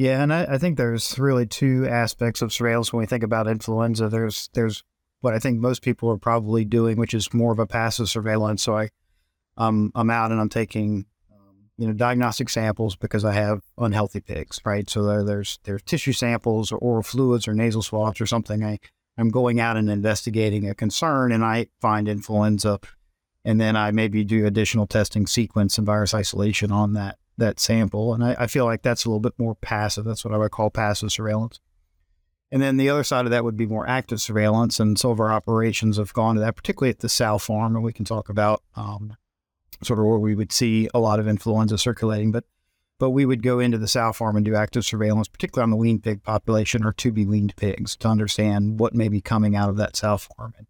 Yeah, and I, I, think there's really two aspects of surveillance when we think about influenza. There's there's what I think most people are probably doing, which is more of a passive surveillance. So I, um, I'm out and I'm taking, um, you know, diagnostic samples because I have unhealthy pigs, right? So there, there's there's tissue samples or oral fluids or nasal swabs or something. I I'm going out and investigating a concern, and I find influenza, and then I maybe do additional testing, sequence, and virus isolation on that that sample. And I, I feel like that's a little bit more passive. That's what I would call passive surveillance. And then the other side of that would be more active surveillance. And some of our operations have gone to that, particularly at the sow farm. And we can talk about um, sort of where we would see a lot of influenza circulating. But but we would go into the sow farm and do active surveillance, particularly on the weaned pig population or to be weaned pigs, to understand what may be coming out of that sow farm. And,